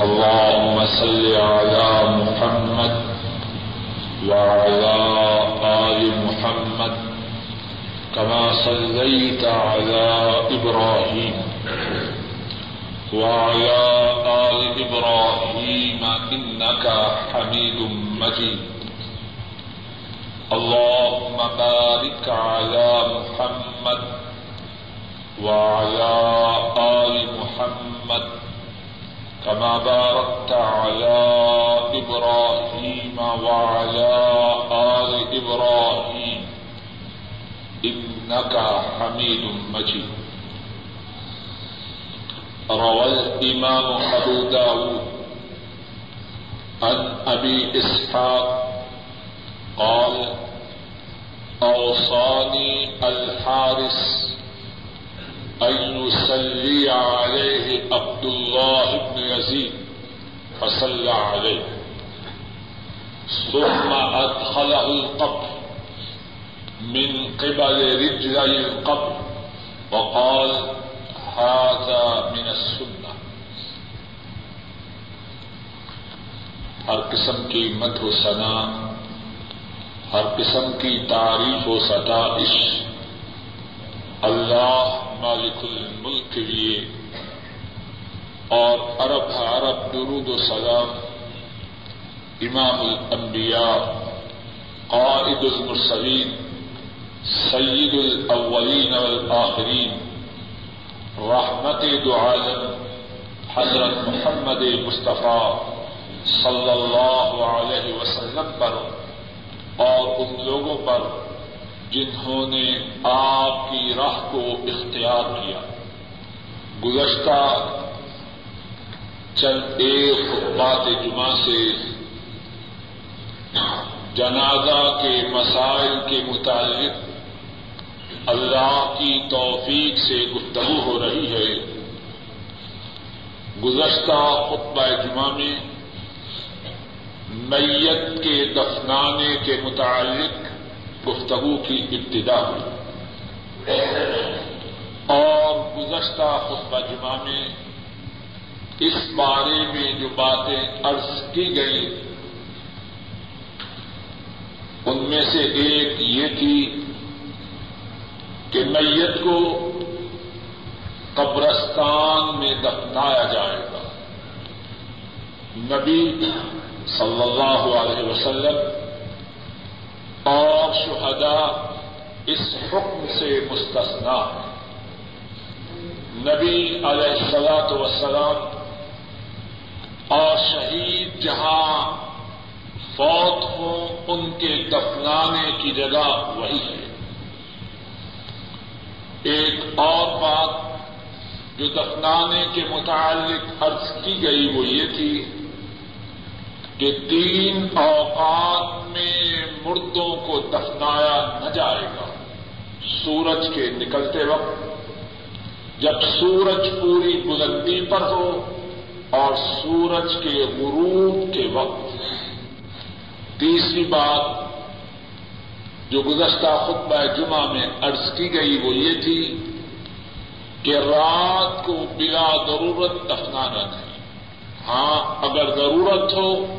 اللهم صل على محمد وعلى آل محمد كما صليت على إبراهيم وعلى آل إبراهيم إنك حميد مجيد. اللهم بارك على محمد وعلى آل محمد كما باركت على إبراهيم وعلى آل إبراهيم إنك حميد مجيد. روى الإمام أبو داود عن أبي إسحاق قال أوصاني الحارس أن يصلي عليه عبد الله بن يزيد فصلى عليه. ثم أدخله القبر من قبل رجلي القبر وقال هذا من السنة. ہر قسم کی مد و ثنا، ہر قسم کی تعریف و ستائش اللہ مالک الملک کے لیے اور عرب عرب درود و سلام امام الانبیاء، قائد المرسلین، سید الاولین والآخرین، رحمت دعالم حضرت محمد مصطفیٰ صلی اللہ علیہ وسلم پر اور ان لوگوں پر جنہوں نے آپ کی راہ کو اختیار کیا۔ گزشتہ چند ایک خطبات جمعہ سے جنازہ کے مسائل کے متعلق اللہ کی توفیق سے گفتگو ہو رہی ہے۔ گزشتہ خطبہ جمعہ میں میت کے دفنانے کے متعلق گفتگو کی ابتدا ہوئی۔ اور گزشتہ خطبہ جمعہ میں اس بارے میں جو باتیں عرض کی گئی ان میں سے ایک یہ تھی کہ میت کو قبرستان میں دفنایا جائے گا۔ نبی صلی اللہ علیہ وسلم اور شہدا اس حکم سے مستثنا نبی علیہ السلاط وسلام اور شہید جہاں فوت ہوں، ان کے دفنانے کی جگہ وہی ہے۔ ایک اور بات جو دفنانے کے متعلق عرض کی گئی وہ یہ تھی کہ تین اوقات میں مردوں کو دفنایا نہ جائے گا۔ سورج کے نکلتے وقت جب سورج پوری بلندی پر ہو اور سورج کے غروب کے وقت، تیسری بات جو گزشتہ خطبہ جمعہ میں عرض کی گئی وہ یہ تھی کہ رات کو بلا ضرورت دفنانا نہیں۔ ہاں اگر ضرورت ہو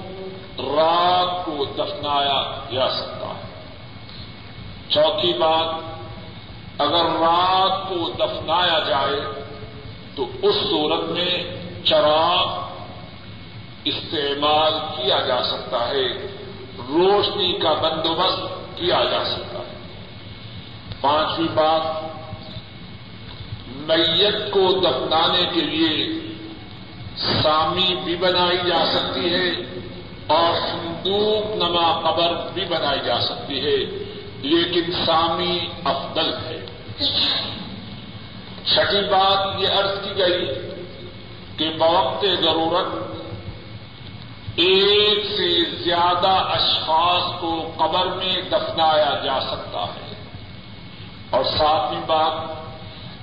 رات کو دفنایا جا سکتا ہے۔ چوتھی بات، اگر رات کو دفنایا جائے تو اس صورت میں چراغ استعمال کیا جا سکتا ہے، روشنی کا بندوبست کیا جا سکتا ہے۔ پانچویں بات، میت کو دفنانے کے لیے سامی بھی بنائی جا سکتی ہے۔ اور صندوق نما قبر بھی بنائی جا سکتی ہے۔ لیکن سامی افضل ہے۔ چھٹی بات یہ عرض کی گئی کہ بوقت ضرورت ایک سے زیادہ اشخاص کو قبر میں دفنایا جا سکتا ہے۔ اور ساتویں بات،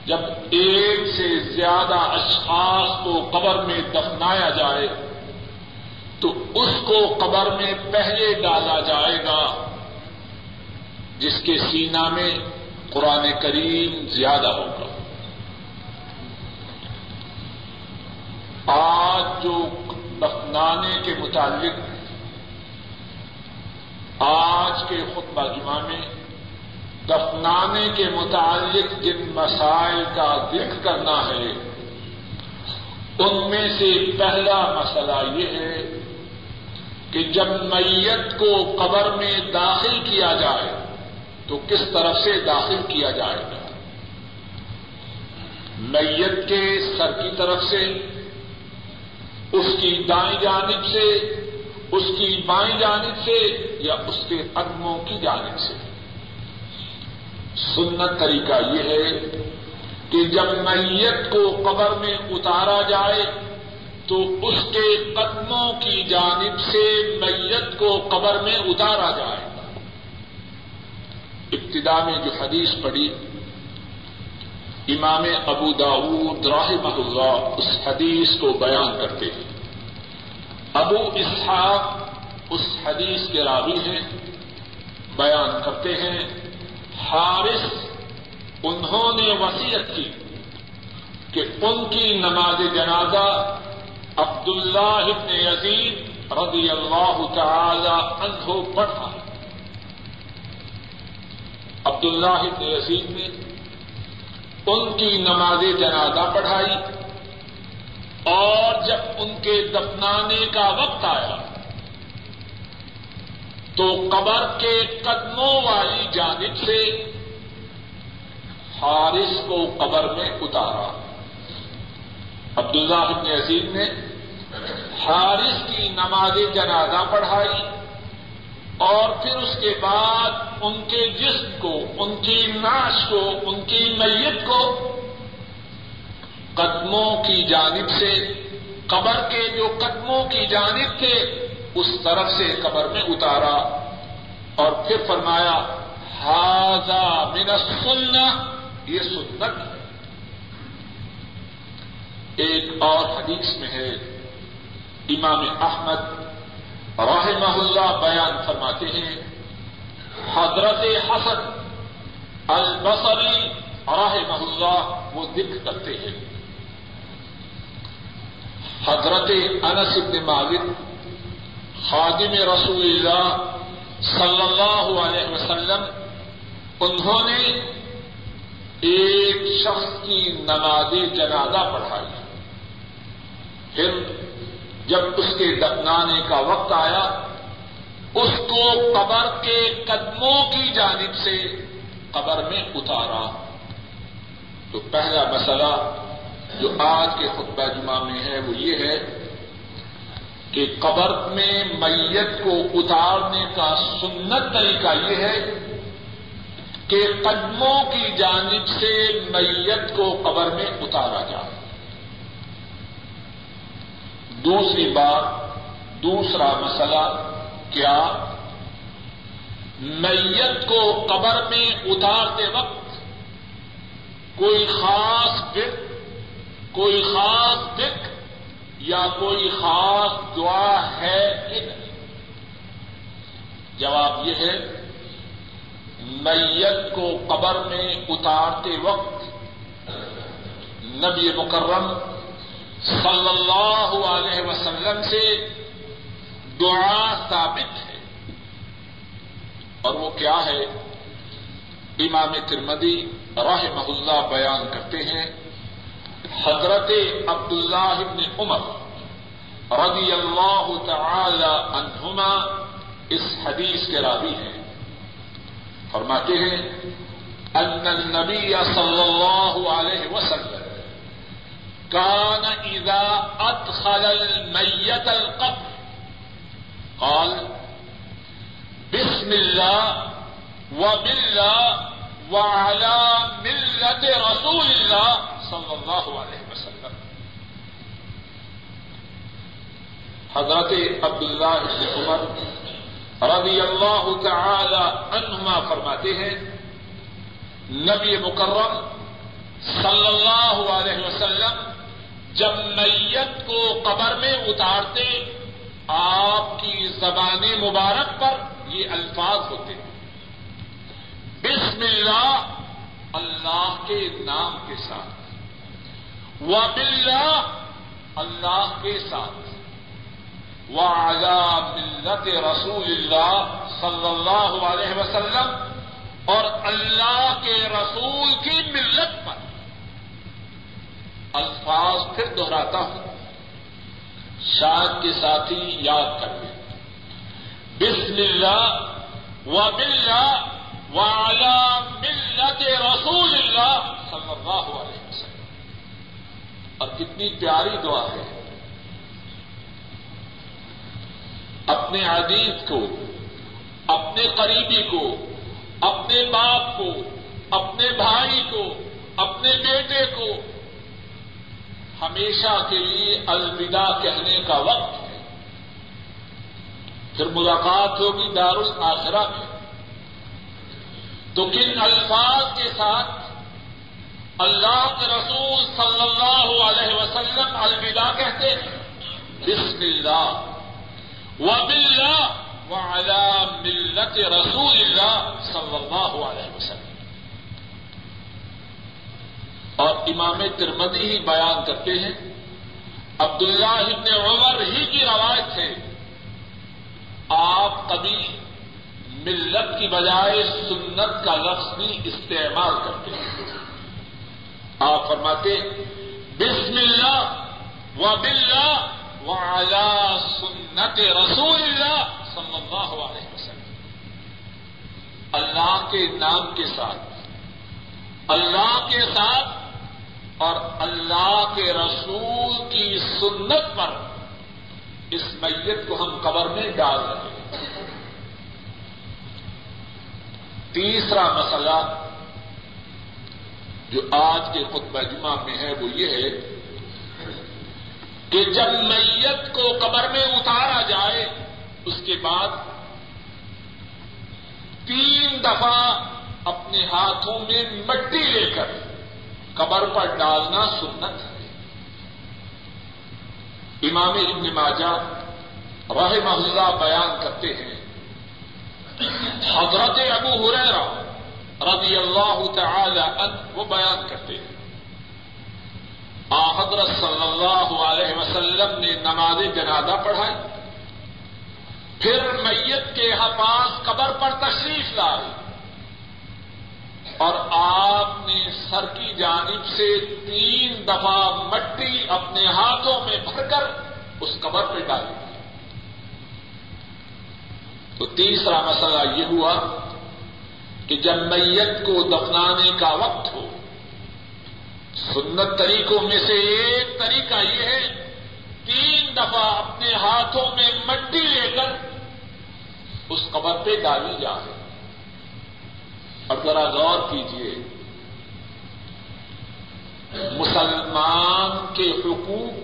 جب ایک سے زیادہ اشخاص کو قبر میں دفنایا جائے تو اس کو قبر میں پہلے ڈالا جائے گا، جس کے سینا میں قرآن کریم زیادہ ہوگا۔ آج جو دفنانے کے متعلق آج کے خطبہ جمعہ میں دفنانے کے متعلق جن مسائل کا ذکر کرنا ہے، ان میں سے پہلا مسئلہ یہ ہے کہ جب میت کو قبر میں داخل کیا جائے تو کس طرف سے داخل کیا جائے گا؟ میت کے سر کی طرف سے، اس کی دائیں جانب سے، اس کی بائیں جانب سے، یا اس کے قدموں کی جانب سے؟ سنت طریقہ یہ ہے کہ جب میت کو قبر میں اتارا جائے تو اس کے قدموں کی جانب سے میت کو قبر میں اتارا جائے۔ ابتدا میں جو حدیث پڑی امام ابو داود رحمہ اللہ اس حدیث کو بیان کرتے ہیں۔ ابو اسحاق اس حدیث کے راوی ہیں، بیان کرتے ہیں، حارث انہوں نے وسیعت کی کہ ان کی نماز جنازہ عبداللہ ابن یزید رضی اللہ تعالی عنہ پڑھا۔ عبداللہ ابن یزید نے ان کی نماز جنازہ پڑھائی اور جب ان کے دفنانے کا وقت آیا تو قبر کے قدموں والی جانب سے حارث کو قبر میں اتارا۔ عبداللہ ابن عزیز نے حارث کی نماز جنازہ پڑھائی اور پھر اس کے بعد ان کے جسم کو، ان کی ناش کو، ان کی میت کو قدموں کی جانب سے، قبر کے جو قدموں کی جانب تھے، اس طرف سے قبر میں اتارا اور پھر فرمایا ہاضا من سننا یہ سنت ہے ایک اور حدیث میں ہے۔ امام احمد رحمہ اللہ بیان فرماتے ہیں، حضرت حسن البصری رحمہ اللہ وہ ذکر کرتے ہیں۔ حضرت انس بن مالک، خادم رسول اللہ صلی اللہ علیہ وسلم، انہوں نے ایک شخص کی نماز جنازہ پڑھائی۔ پھر جب اس کے دفنانے کا وقت آیا، اس کو قبر کے قدموں کی جانب سے قبر میں اتارا۔ تو پہلا مسئلہ جو آج کے خطبہ جمعہ میں ہے، وہ یہ ہے کہ قبر میں میت کو اتارنے کا سنت طریقہ یہ ہے کہ قدموں کی جانب سے میت کو قبر میں اتارا جائے۔ دوسری بات، دوسرا مسئلہ، کیا میت کو قبر میں اتارتے وقت کوئی خاص بک کوئی خاص بک یا کوئی خاص دعا ہے کہ نہیں؟ جواب یہ ہے، میت کو قبر میں اتارتے وقت نبی مکرم صلی اللہ علیہ وسلم سے دعا ثابت ہے۔ اور وہ کیا ہے؟ امام ترمدی رحمہ اللہ بیان کرتے ہیں، حضرت عبداللہ ابن عمر رضی اللہ تعالی عنہما اس حدیث کے راوی ہیں۔ فرماتے ہیں، ان النبی صلی اللہ علیہ وسلم كان إذا أدخل الميت القبر. قال، بسم الله وبالله وعلى ملة رسول الله صلى الله عليه وسلم. حضرت عبداللہ بن عمر رضی اللہ تعالی عنہما فرماتے ہیں، نبی مکرم صلی اللہ علیہ وسلم جب میت کو قبر میں اتارتے، آپ کی زبان مبارک پر یہ الفاظ ہوتے ہیں۔ بسم اللہ اللہ کے نام کے ساتھ۔ و باللہ اللہ کے ساتھ۔ وعلى ملت رسول اللہ صلی اللہ علیہ وسلم اور اللہ کے رسول کی ملت پر۔ الفاظ پھر دہراتا ہوں۔ شاید کے ساتھی یاد کر لیں۔ بسم اللہ و باللہ وعلى ملت رسول اللہ صلی اللہ علیہ وسلم۔ اور کتنی پیاری دعا ہے۔ اپنے عزیز کو، اپنے قریبی کو، اپنے باپ کو، اپنے بھائی کو، اپنے بیٹے کو ہمیشہ کے لیے الوداع کہنے کا وقت ہے۔ پھر ملاقات ہوگی دار الآخرہ میں۔ تو کن الفاظ کے ساتھ اللہ کے رسول صلی اللہ علیہ وسلم الوداع کہتے ہیں؟ بسم اللہ۔ وباللہ۔ وعلى ملت رسول اللہ صلی اللہ علیہ وسلم۔ اور امام ترمدی ہی بیان کرتے ہیں۔ عبداللہ ابن عمر ہی کی روایت ہے۔ آپ کبھی ملت کی بجائے سنت کا لفظ بھی استعمال کرتے ہیں۔ آپ فرماتے بسم اللہ و باللہ وعلى سنت رسول اللہ صلی اللہ علیہ وسلم۔ اللہ کے نام کے ساتھ، اللہ کے ساتھ اور اللہ کے رسول کی سنت پر اس میت کو ہم قبر میں ڈال رہے ہیں۔ تیسرا مسئلہ جو آج کے خطبہ جمعہ میں ہے وہ یہ ہے کہ جب میت کو قبر میں اتارا جائے، اس کے بعد تین دفعہ اپنے ہاتھوں میں مٹی لے کر قبر پر ڈالنا سنت ہے۔ امام ابن ماجہ رہ محلہ بیان کرتے ہیں۔ حضرت ابو ہریرا رضی اللہ تعالی عنہ وہ بیان کرتے ہیں۔ حضرت صلی اللہ علیہ وسلم نے نماز جنازہ پڑھائی۔ پھر میت کے پاس قبر پر تشریف لائے اور آپ نے سر کی جانب سے تین دفعہ مٹی اپنے ہاتھوں میں بھر کر اس قبر پہ ڈالی تو تیسرا مسئلہ یہ ہوا کہ جب میت کو دفنانے کا وقت ہو، سنت طریقوں میں سے ایک طریقہ یہ ہے، تین دفعہ اپنے ہاتھوں میں مٹی لے کر اس قبر پہ ڈالی جائے اور ذرا غور کیجیے مسلمان کے حقوق،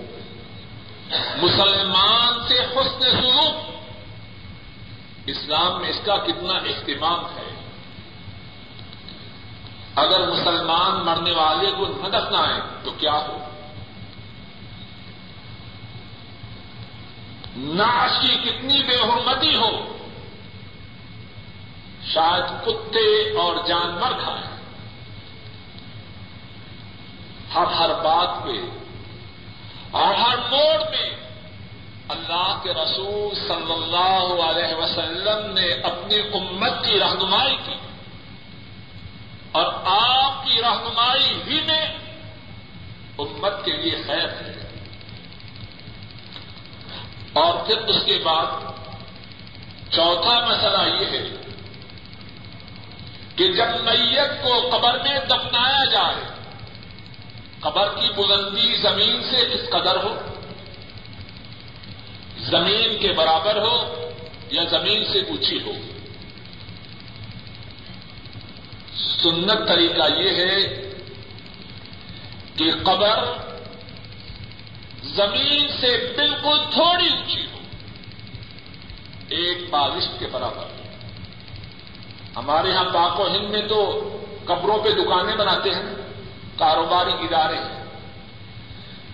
مسلمان سے حسن سلوک۔ اسلام میں اس کا کتنا اہتمام ہے۔ اگر مسلمان مرنے والے کو نہ دفنائیں تو کیا ہو؟ ناش کی کتنی بے حرمتی ہو؟ شاید کتے اور جانور کھائیں۔ ہر ہر بات پہ اور ہر موڑ میں اللہ کے رسول صلی اللہ علیہ وسلم نے اپنی امت کی رہنمائی کی۔ اور آپ کی رہنمائی ہی میں امت کے لیے خیر ہے اور پھر اس کے بعد چوتھا مسئلہ یہ ہے کہ جب میت کو قبر میں دفنایا جائے، قبر کی بلندی زمین سے اس قدر ہو، زمین کے برابر ہو یا زمین سے اونچی ہو۔ سنت طریقہ یہ ہے کہ قبر زمین سے بالکل تھوڑی اونچی ہو، ایک بارش کے برابر۔ ہمارے یہاں پاک و ہند میں تو قبروں پہ دکانیں بناتے ہیں، کاروباری ادارے ہیں۔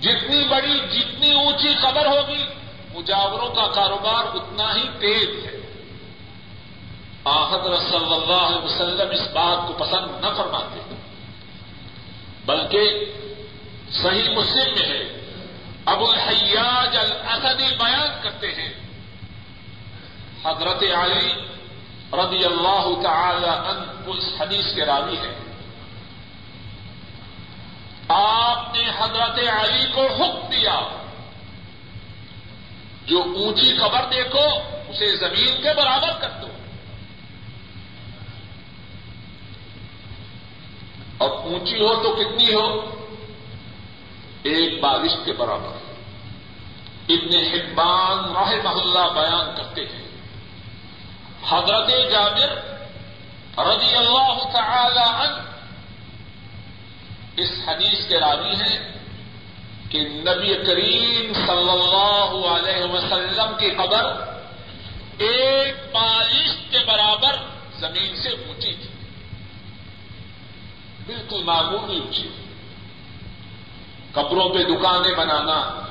جتنی بڑی، جتنی اونچی قبر ہوگی، مجاوروں کا کاروبار اتنا ہی تیز ہے۔ حضرت صلی اللہ علیہ وسلم اس بات کو پسند نہ فرماتے۔ بلکہ صحیح مسلم میں ہے۔ ابو الحیاج الاسدی بیان کرتے ہیں۔ حضرت علی رضی اللہ تعالی عنہ اس حدیث کے راوی ہے آپ نے حضرت علی کو حکم دیا۔ جو اونچی خبر دیکھو، اسے زمین کے برابر کر دو۔ اور اونچی ہو تو کتنی ہو؟ ایک بارش کے برابر۔ ابن حبان راہ محلہ بیان کرتے ہیں۔ حضرت جابر رضی اللہ تعالی عنہ اس حدیث کے راوی ہیں کہ نبی کریم صلی اللہ علیہ وسلم کی قبر ایک بارش کے برابر زمین سے اونچی تھی۔ بالکل معمولی اونچی۔ قبروں پہ دکانیں بنانا،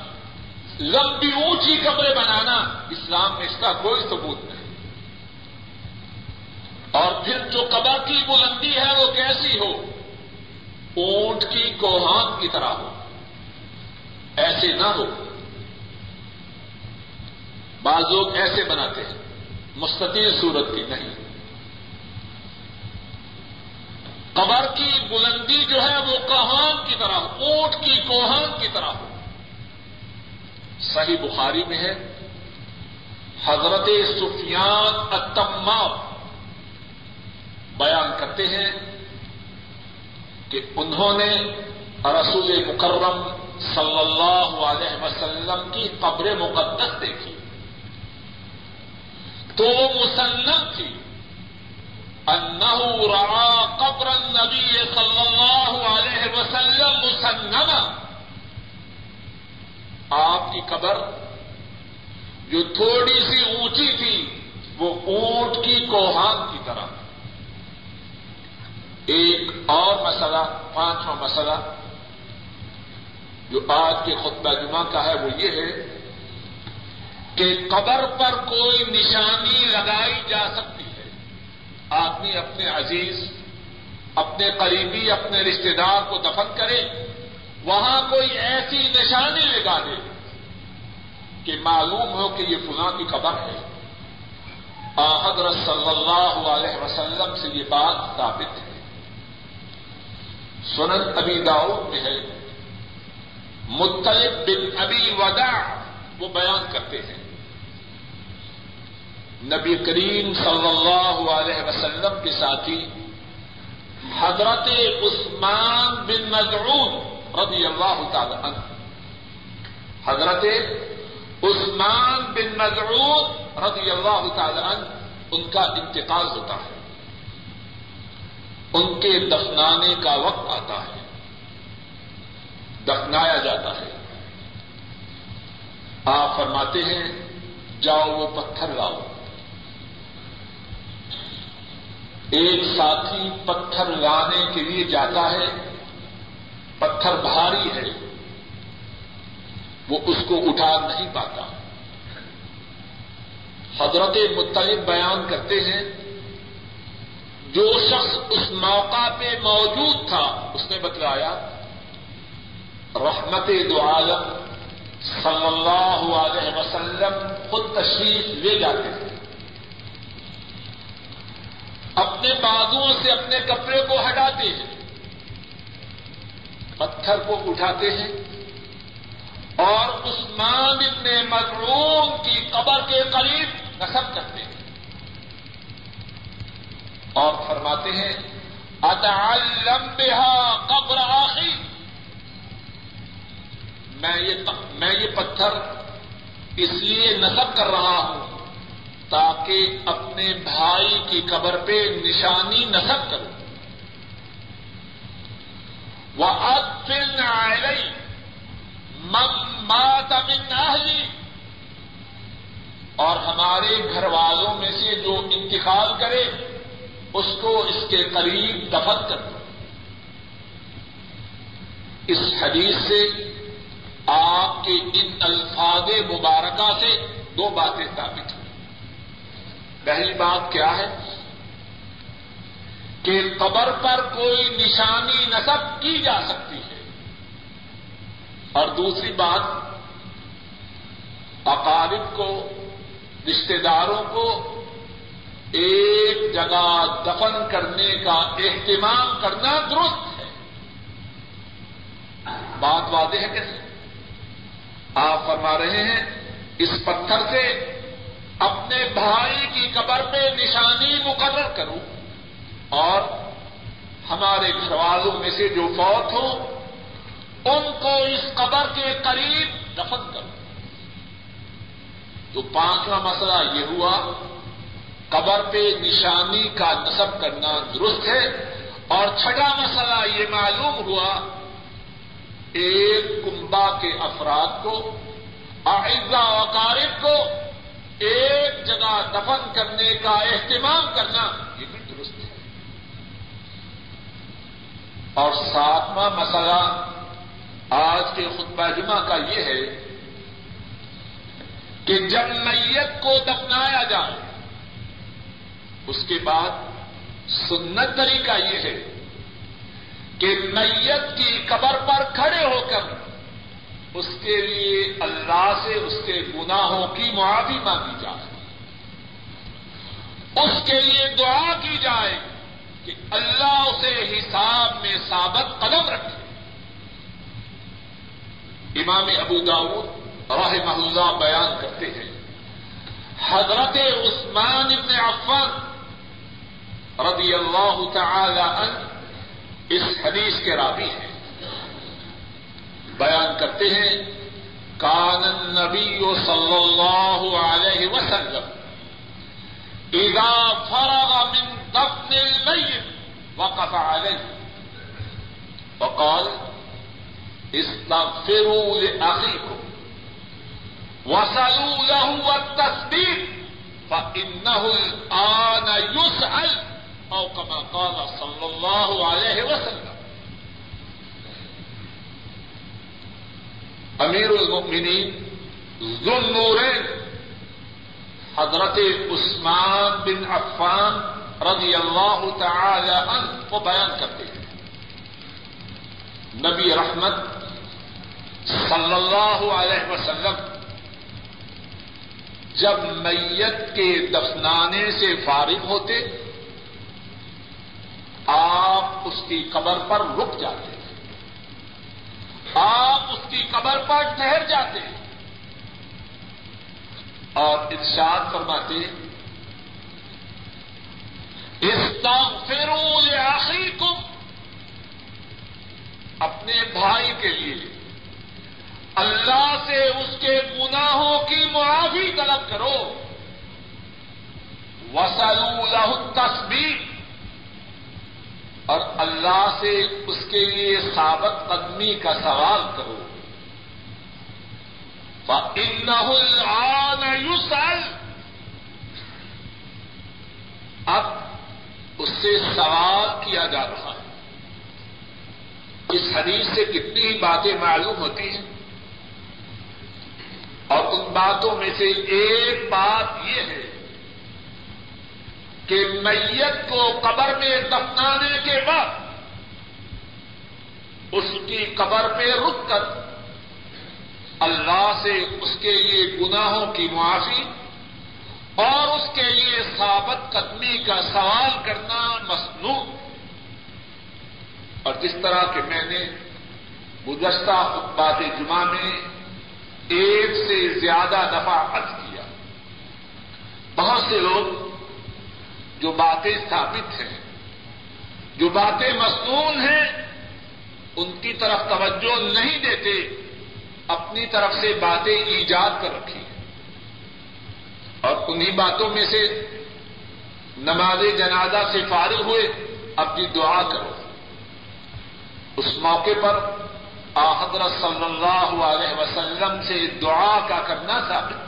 لمبی اونچی قبریں بنانا، اسلام میں اس کا کوئی ثبوت نہیں۔ اور پھر جو قبر کی بلندی ہے، وہ کیسی ہو؟ اونٹ کی کوہان کی طرح ہو۔ ایسے نہ ہو۔ بعض لوگ ایسے بناتے ہیں، مستطیل صورت کی نہیں۔ قبر کی بلندی جو ہے، وہ کوہان کی طرح اونٹ کی کوہان کی طرح ہو۔ صحیح بخاری میں ہے، حضرت سفیان اتما بیان کرتے ہیں کہ انہوں نے رسول مکرم صلی اللہ علیہ وسلم کی قبر مقدس دیکھی۔ تو وہ مسلم تھی۔ انہو را قبر النبی صلی اللہ علیہ وسلم مسنما آپ کی قبر جو تھوڑی سی اونچی تھی، وہ اونٹ کی کوہان کی طرح۔ ایک اور مسئلہ، پانچواں مسئلہ، جو آج کے خطبہ جمعہ کا ہے، وہ یہ ہے کہ قبر پر کوئی نشانی لگائی جا سکتی ہے۔ آدمی اپنے عزیز، اپنے قریبی، اپنے رشتے دار کو دفن کرے، وہاں کوئی ایسی نشانی لگا دے کہ معلوم ہو کہ یہ فلاں کی قبر ہے۔ حضرت صلی اللہ علیہ وسلم سے یہ بات ثابت ہے۔ سنن ابی داؤد میں ہے۔ مطلب بن ابی ودا وہ بیان کرتے ہیں۔ نبی کریم صلی اللہ علیہ وسلم کے ساتھی حضرت عثمان بن مضعود رضی اللہ تعالی عنہ۔ حضرت عثمان بن مضعود رضی اللہ تعالی عنہ، ان کا انتقال ہوتا ہے۔ ان کے دفنانے کا وقت آتا ہے۔ دفنایا جاتا ہے۔ آپ فرماتے ہیں، جاؤ وہ پتھر لاؤ۔ ایک ساتھی پتھر لانے کے لیے جاتا ہے، پتھر بھاری ہے۔ وہ اس کو اٹھا نہیں پاتا۔ حضرت مطلب بیان کرتے ہیں جو شخص اس موقع پہ موجود تھا، اس نے بتلایا، رحمت دو عالم صلی اللہ علیہ وسلم خود تشریف لے جاتے تھے اپنے بازوؤں سے اپنے کپڑے کو ہٹاتے ہیں، پتھر کو اٹھاتے ہیں، اور عثمان ابن مظلوم کی قبر کے قریب نصب کرتے ہیں۔ اور فرماتے ہیں اتعلم بها قبر آخی میں یہ میں یہ پتھر اس لیے نصب کر رہا ہوں تاکہ اپنے بھائی کی قبر پہ نشانی نصب کروں۔ وہ ادفن من مات من اہلی اور ہمارے گھر والوں میں سے جو انتقال کرے اس کو اس کے قریب دفن کر دو۔ اس حدیث سے آپ کے ان الفاظ مبارکہ سے دو باتیں ثابت ہوئی پہلی بات کیا ہے؟ کہ قبر پر کوئی نشانی نصب کی جا سکتی ہے۔ اور دوسری بات، اقارب کو رشتے داروں کو ایک جگہ دفن کرنے کا اہتمام کرنا درست ہے۔ بات واضح ہے کیسے؟ آپ فرما رہے ہیں، اس پتھر سے اپنے بھائی کی قبر پہ نشانی مقرر کروں اور ہمارے گھر والوں میں سے جو فوت ہو ان کو اس قبر کے قریب دفن کروں۔ تو پانچواں مسئلہ یہ ہوا قبر پہ نشانی کا نصب کرنا درست ہے اور چھٹا مسئلہ یہ معلوم ہوا، ایک کنبا کے افراد کو اعزا وقارب کو ایک جگہ دفن کرنے کا اہتمام کرنا، یہ بھی درست ہے۔ اور ساتواں مسئلہ آج کے خطبہ جمعہ کا یہ ہے کہ جب میت کو دفنایا جائے۔ اس کے بعد سنت طریقہ یہ ہے کہ میت کی قبر پر کھڑے ہو کر اس کے لیے اللہ سے اس کے گناہوں کی معافی مانگی جائے اس کے لیے دعا کی جائے کہ اللہ اسے حساب میں ثابت قدم رکھے۔ امام ابو داود راہ اللہ بیان کرتے ہیں، حضرت عثمان ابن عفان رضی اللہ تعالی عنہ اس حدیث کے راوی ہیں۔ بیان کرتے ہیں، کان النبی صلی اللہ علیہ وسلم اذا فرغ من دفن المیت وقف علیہ۔ وقال، استغفروا لأخيكم وسلوا له التثبيت فإنه الآن يسأل أو كما قال صلى الله عليه وسلم. امیر المؤمنین ذو حضرت عثمان بن عفان رضی اللہ تعالی عنہ کو بیان کرتے ہیں. نبی رحمت صلی اللہ علیہ وسلم، جب میت کے دفنانے سے فارغ ہوتے آپ اس کی قبر پر رک جاتے آپ اس کی قبر پر ٹھہر جاتے اور ارشاد فرماتے استغفروا لأخيكم اپنے بھائی کے لیے۔ اللہ سے اس کے گناہوں کی معافی طلب کرو۔ وسلو لہ تصویر اور اللہ سے اس کے لیے ثابت قدمی کا سوال کرو۔ ان یوسل اب اس سے سوال کیا جا رہا ہے۔ اس حدیث سے کتنی ہی باتیں معلوم ہوتی ہیں۔ اور ان باتوں میں سے ایک بات یہ ہے کہ میت کو قبر میں دفنانے کے بعد اس کی قبر پہ رک کر اللہ سے اس کے لیے گناہوں کی معافی اور اس کے لیے ثابت قدمی کا سوال کرنا مصنوع اور جس طرح کہ میں نے گزشتہ خطبات جمعہ میں ایک سے زیادہ دفعہ عرض کیا، بہت سے لوگ جو باتیں ثابت ہیں، جو باتیں مصنون ہیں، ان کی طرف توجہ نہیں دیتے، اپنی طرف سے باتیں ایجاد کر رکھی اور انہی باتوں میں سے نماز جنازہ سے فارغ ہوئے، اپنی دعا کرو۔ اس موقع پر حضرت صلی اللہ علیہ وسلم سے دعا کا کرنا ثابت۔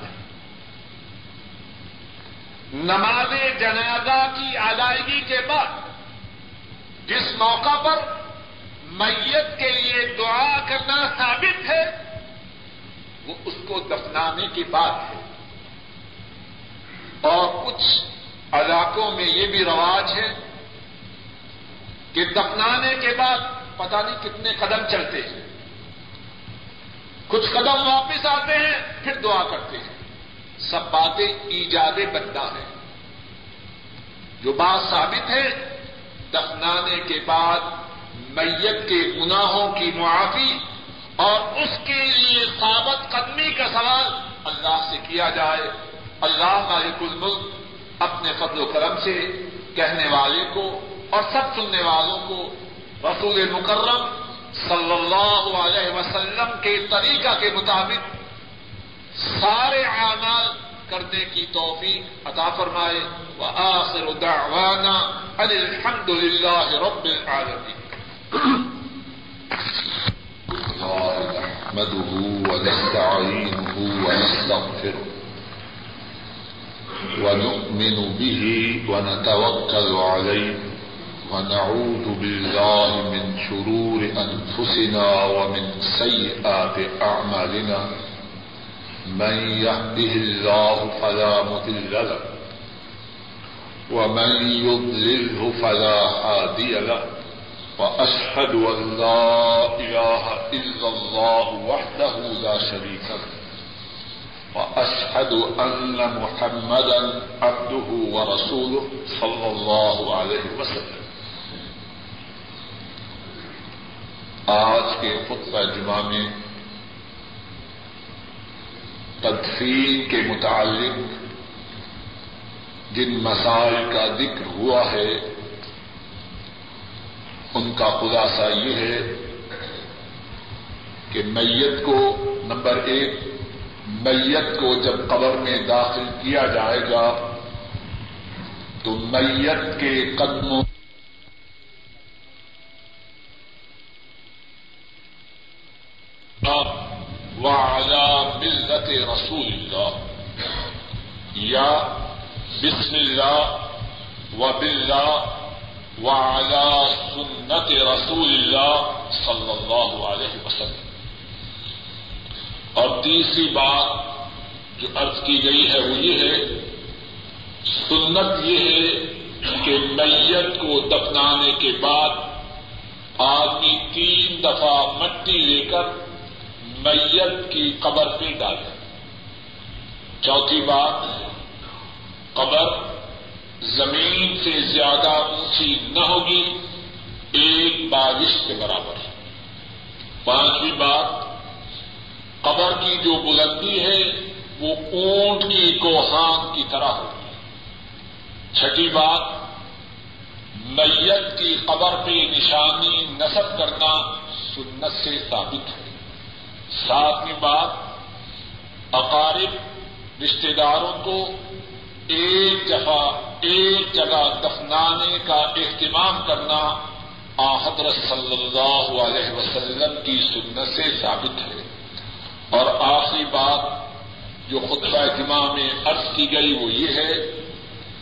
نماز جنازہ کی ادائیگی کے بعد، جس موقع پر میت کے لیے دعا کرنا ثابت ہے، وہ اس کو دفنانے کی بات ہے۔ اور کچھ علاقوں میں یہ بھی رواج ہے کہ دفنانے کے بعد پتہ نہیں کتنے قدم چلتے ہیں۔ کچھ قدم واپس آتے ہیں، پھر دعا کرتے ہیں۔ سب باتیں ایجاد بنتا ہے جو بات ثابت ہے، دفنانے کے بعد میت کے گناہوں کی معافی اور اس کے لیے ثابت قدمی کا سوال اللہ سے کیا جائے۔ اللہ مالک الملک اپنے فضل و کرم سے کہنے والے کو اور سب سننے والوں کو رسول مکرم صلی اللہ علیہ وسلم کے طریقہ کے مطابق سارے اعمال کرنے کی توفیق عطا فرمائے۔ وآخر دعوانا ان الحمد للہ رب العالمین۔ نحمده ونستعينه ونستغفره ونؤمن به ونتوكل عليه ونعوذ بالله من شرور أنفسنا ومن سيئات أعمالنا من يهده الله فلا مذل له ومن يضلله فلا هادي له وأشهد أن لا إله إلا الله وحده لا شريك له وأشهد أن محمدا عبده ورسوله صلى الله عليه وسلم آج کے خطبہ جمعہ میں تدفین کے متعلق جن مسائل کا ذکر ہوا ہے، ان کا خلاصہ یہ ہے کہ میت کو نمبر ایک، میت کو جب قبر میں داخل کیا جائے گا، تو میت کے قدموں وعلى ملة رسول الله یا بسم اللہ و باللہ وعلى سنت رسول اللہ صلی اللہ علیہ وسلم۔ اور تیسری بات جو عرض کی گئی ہے وہ یہ ہے، سنت یہ ہے کہ میت کو دفنانے کے بعد آدمی تین دفعہ مٹی لے کر میت کی قبر پہ ڈالے چوتھی بات، قبر زمین سے زیادہ اونچی نہ ہوگی، ایک بارش کے برابر۔ پانچویں بات، قبر کی جو بلندی ہے، وہ اونٹ کی کوہان کی طرح ہوگی۔ چھٹی بات، میت کی قبر پہ نشانی نصب کرنا سنت سے ثابت ہے۔ ساتویں بات اقارب رشتے داروں کو ایک جگہ ایک جگہ دفنانے کا اہتمام کرنا حضرت صلی اللہ علیہ وسلم کی سنت سے ثابت ہے۔ اور آخری بات جو خطبہ جمعہ میں عرض کی گئی وہ یہ ہے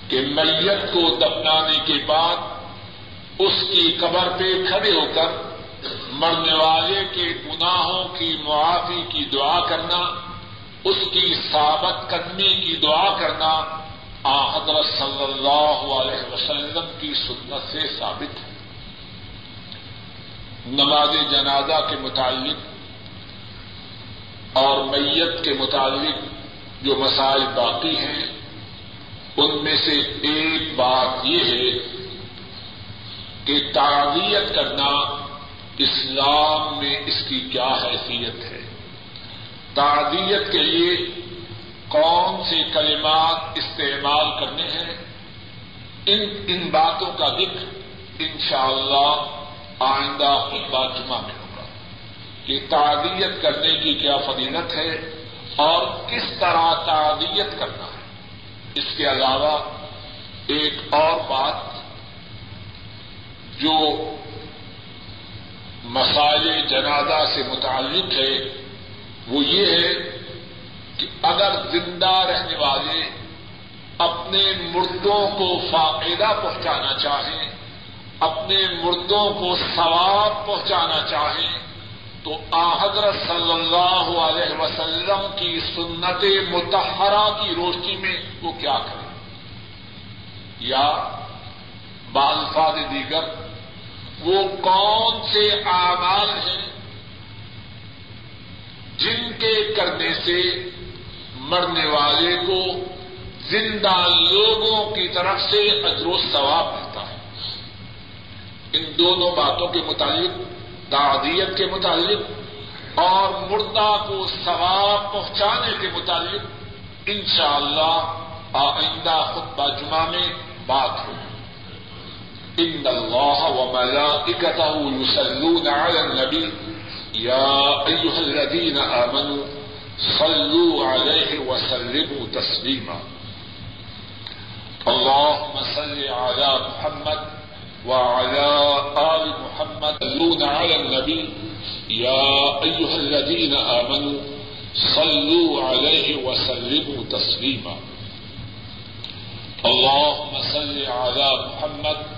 کہ میت کو دفنانے کے بعد اس کی قبر پہ کھڑے ہو کر مرنے والے کے گناہوں کی معافی کی دعا کرنا، اس کی ثابت قدمی کی دعا کرنا آ حضرت صلی اللہ علیہ وسلم کی سنت سے ثابت ہے۔ نماز جنازہ کے متعلق اور میت کے متعلق جو مسائل باقی ہیں، ان میں سے ایک بات یہ ہے کہ تعزیت کرنا اسلام میں اس کی کیا حیثیت ہے؟ تعدیت کے لیے کون سے کلمات استعمال کرنے ہیں؟ ان ان باتوں کا ذکر انشاءاللہ اللہ آئندہ خطبہ جمعہ میں ہوگا۔ کہ تعدیت کرنے کی کیا فضیلت ہے اور کس طرح تعدیت کرنا ہے؟ اس کے علاوہ ایک اور بات جو مسائل جنازہ سے متعلق ہے، وہ یہ ہے کہ اگر زندہ رہنے والے اپنے مردوں کو فائدہ پہنچانا چاہیں، اپنے مردوں کو ثواب پہنچانا چاہیں، تو حضرت صلی اللہ علیہ وسلم کی سنت متحرہ کی روشنی میں وہ کیا کریں یا بالفاد دیگر وہ کون سے اعمال ہیں جن کے کرنے سے مرنے والے کو زندہ لوگوں کی طرف سے اجر و ثواب ملتا ہے؟ ان دونوں باتوں کے متعلق، تعدیت کے متعلق اور مردہ کو ثواب پہنچانے کے متعلق انشاءاللہ آئندہ خطبہ جمعہ میں بات ہوگی۔ ان الله وملائكته يصلون على النبي. يا ايها الذين امنوا صلوا عليه وسلموا تسليما. اللهم صل على محمد وعلى ال محمد يصلون على النبي. يا ايها الذين امنوا صلوا عليه وسلموا تسليما. اللهم صل على محمد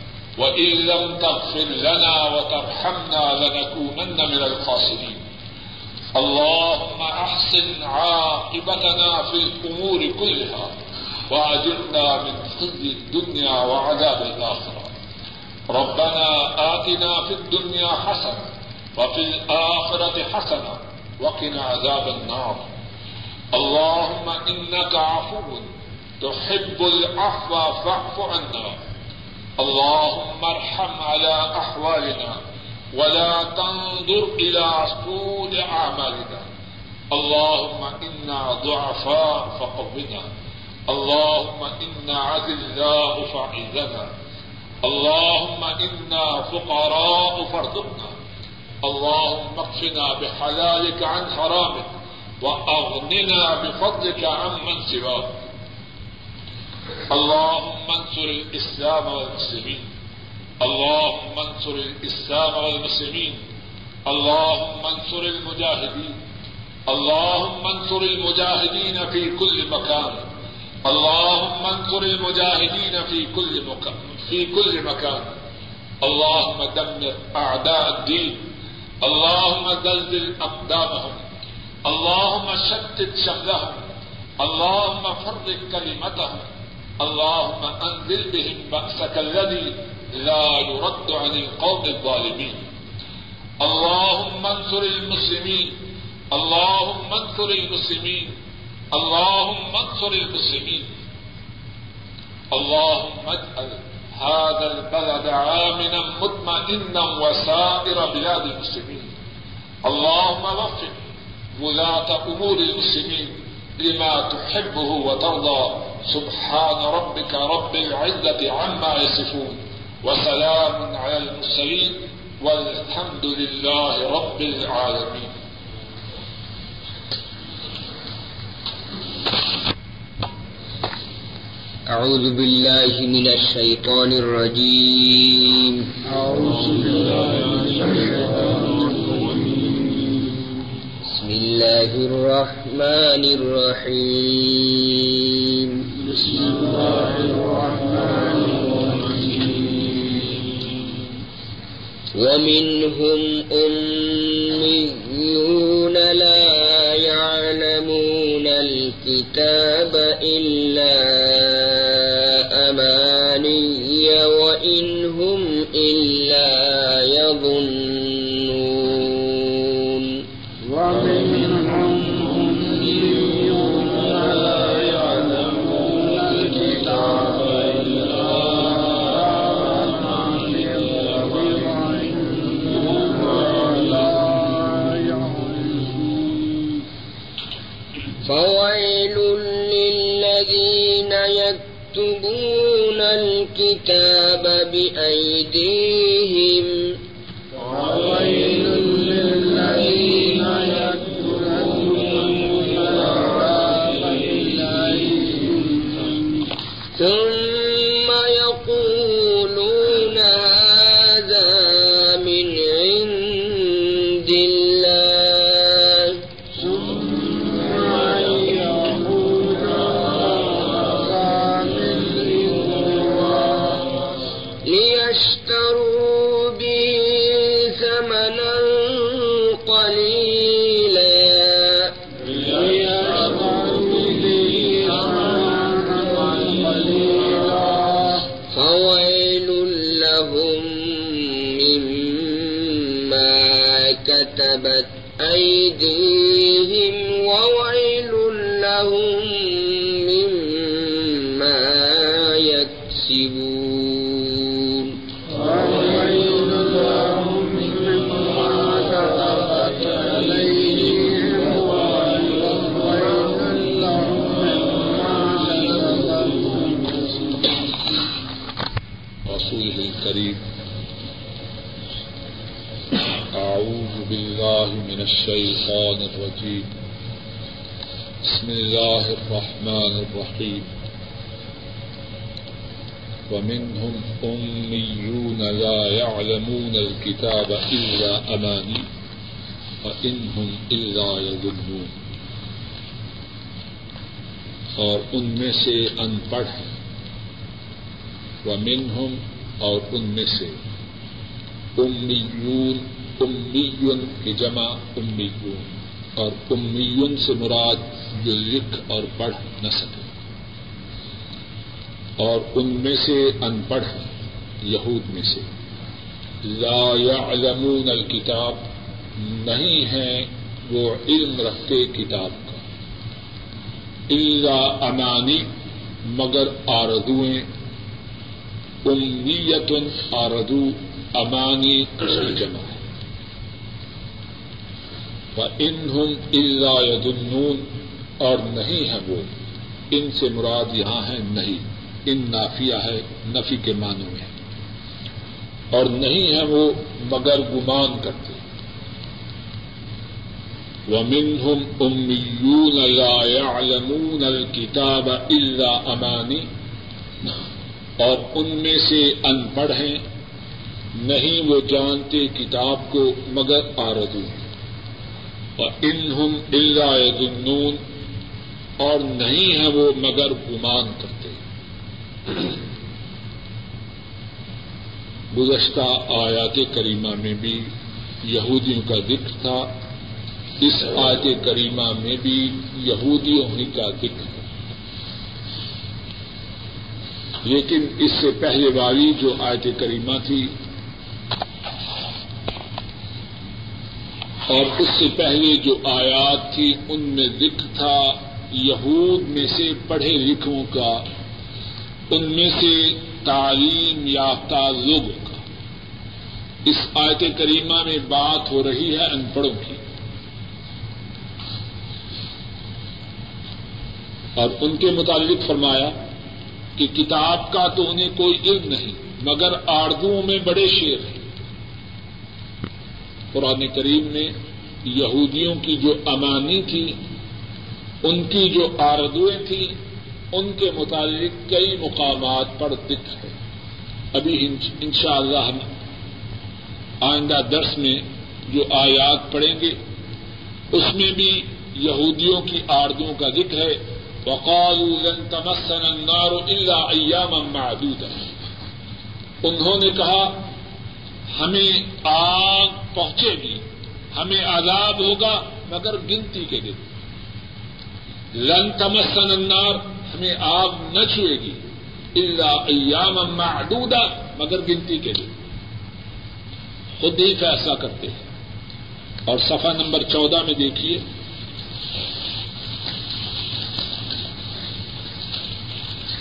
وإن لم تغفر لنا وترحمنا لنكونن من الخاسرين. اللهم أحسن عاقبتنا في الأمور كلها وأجرنا من خزي الدنيا وعذاب الآخرة. ربنا آتنا في الدنيا حسنة وفي الآخرة حسنة وقنا عذاب النار. اللهم إنك عفو تحب العفو فاعف عنا. اللهم ارحم على أحوالنا ولا تنظر إلى سود أعمالنا. اللهم إنا ضعفاء فقونا. اللهم إنا عذلاء فعزنا. اللهم إنا فقراء فارزقنا. اللهم اكفنا بحلالك عن حرامك وأغننا بفضلك عمن سواك. اللهم انصر الإسلام والمسلمين. اللهم انصر الإسلام والمسلمين. اللهم انصر المجاهدين. اللهم انصر المجاهدين في كل مكان. اللهم انصر المجاهدين في كل مكان في كل مكان. اللهم دمر أعداء الدين. اللهم زلزل أقدامهم. اللهم شتت شملهم اللهم فرق كلمتهم. اللهم انزل بهم بأسك الذي لا يرد عن القوم الظالمين. اللهم انصر المسلمين. اللهم انصر المسلمين. اللهم انصر المسلمين. اللهم اجعل هذا البلد عامنا مطمئنا وسائر بلاد المسلمين. اللهم وفق ولاة امور المسلمين. لما تحبه وترضى سبحان ربك رب العزة عما يصفون وسلام على المرسلين والحمد لله رب العالمين. أعوذ بالله من الشيطان الرجيم. أعوذ بالله من الشيطان الرجيم. الله الرحمن الرحيم. بسم الله الرحمن الرحيم. ومنهم أميون لا يعلمون الكتاب إلا أماني وإن هم إلا يظنون. ومنهم الرحيم. ومنهم أميون لا يعلمون الكتاب إلا أماني وإنهم إلا يظنون. اور ان میں سے ان پڑھ ہیں. ومنہم اور ان میں سے امیون امیون کی جمع امیون اور امیون سے مراد جو لکھ اور پڑھ نہ سکے. اور ان میں سے ان پڑھ یہود میں سے۔ لا يعلمون الکتاب، نہیں ہیں وہ علم رکھتے کتاب کا۔ الا امانی، مگر آردویں امیت آردو، امانی کی جمع ہے۔ وَإِنْهُمْ إِلَّا يَدُنُّونَ اور نہیں ہے وہ۔ ان سے مراد یہاں ہے نہیں۔ ان نافیہ ہے، نفی کے معنی میں۔ اور نہیں ہے وہ مگر گمان کرتے۔ وَمِنْهُمْ أُمِّيُّونَ لَا يَعْلَمُونَ الْكِتَابَ إِلَّا أَمَانِي۔ اور ان میں سے ان پڑھ ہیں، نہیں وہ جانتے کتاب کو مگر آردو۔ اور انہم اللہ دنون اور نہیں ہے وہ مگر گمان کرتے۔ گزشتہ آیات کریمہ میں بھی یہودیوں کا ذکر تھا، اس آیت کریمہ میں بھی یہودیوں ہی کا ذکر ہے۔ لیکن اس سے پہلے والی جو آیت کریمہ تھی، اور اس سے پہلے جو آیات تھی، ان میں ذکر تھا یہود میں سے پڑھے لکھوں کا ان میں سے تعلیم یافتہ لوگوں کا۔ اس آیت کریمہ میں بات ہو رہی ہے ان پڑھوں کی۔ اور ان کے متعلق فرمایا کہ کتاب کا تو انہیں کوئی علم نہیں، مگر آردوؤں میں بڑے شیر ہیں۔ قرآن کریم میں یہودیوں کی جو امانی تھی، ان کی جو آردویں تھیں ان کے متعلق کئی مقامات پر ذکر ہے۔ ابھی ان شاء اللہ ہم آئندہ درس میں جو آیات پڑھیں گے، اس میں بھی یہودیوں کی آردوں کا ذکر ہے۔ وقالوا لن تمسنا النار الا ایاما معدودا۔ انہوں نے کہا، ہمیں آگ پہنچے گی، ہمیں عذاب ہوگا مگر گنتی کے دن۔ لن تمسن النار ہمیں آگ نہ چھوئے گی الا ایاما معدودا، مگر گنتی کے دن خود ہی فیصلہ کرتے ہیں۔ اور صفحہ نمبر چودہ میں دیکھیے۔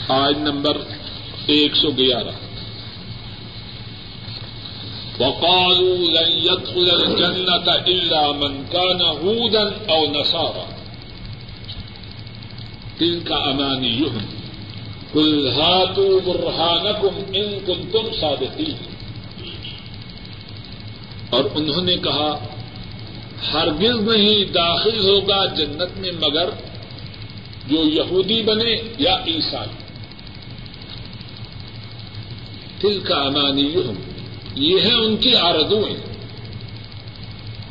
آج نمبر ایک سو گیارہ۔ وقالوا لن يدخل الجنة إلا من كان هودا أو نصارى دل کا امانی یوہ کل ہاتو برہانکم ان کن تم صادقین۔ اور انہوں نے کہا، ہرگز نہیں داخل ہوگا جنت میں مگر جو یہودی بنے یا عیسائی۔ دل کا امانی یہ ہے ان کی آردویں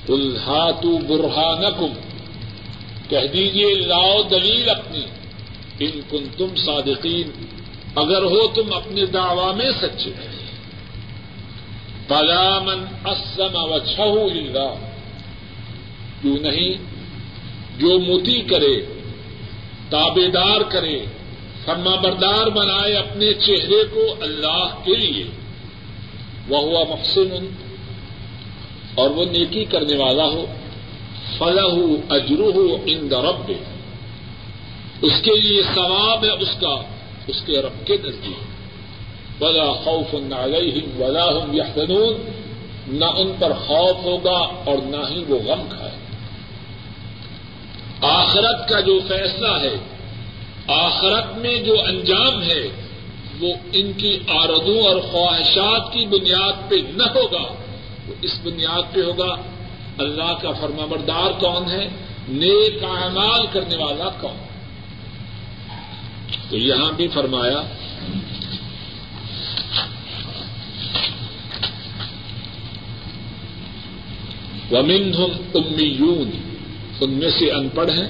الحاتو برہانکم۔ کہہ دیجیے لاؤ دلیل اپنی۔ ان کن تم صادقین، اگر ہو تم اپنے دعوی میں سچے۔ پلامن اسم و چھو کیوں نہیں؟ جو متی کرے تابے دار کرے، فرما بردار بنائے اپنے چہرے کو اللہ کے لیے۔ وہ ہوا محسن، اور وہ نیکی کرنے والا ہو۔ فلاح اجرو ہو ان رب اس کے لیے ثواب ہے اس کا، اس کے رب کے نزدیک بلا خوف نہ ولا ہوں یا نہ ان پر خوف ہوگا اور نہ ہی وہ غم کھائے۔ آخرت کا جو فیصلہ ہے، آخرت میں جو انجام ہے، وہ ان کی آردوں اور خواہشات کی بنیاد پہ نہ ہوگا، وہ اس بنیاد پہ ہوگا۔ اللہ کا فرما بردار کون ہے؟ نیک اعمال کرنے والا کون؟ تو یہاں بھی فرمایا ومن ہم امیون ان میں سے ان پڑھ ہیں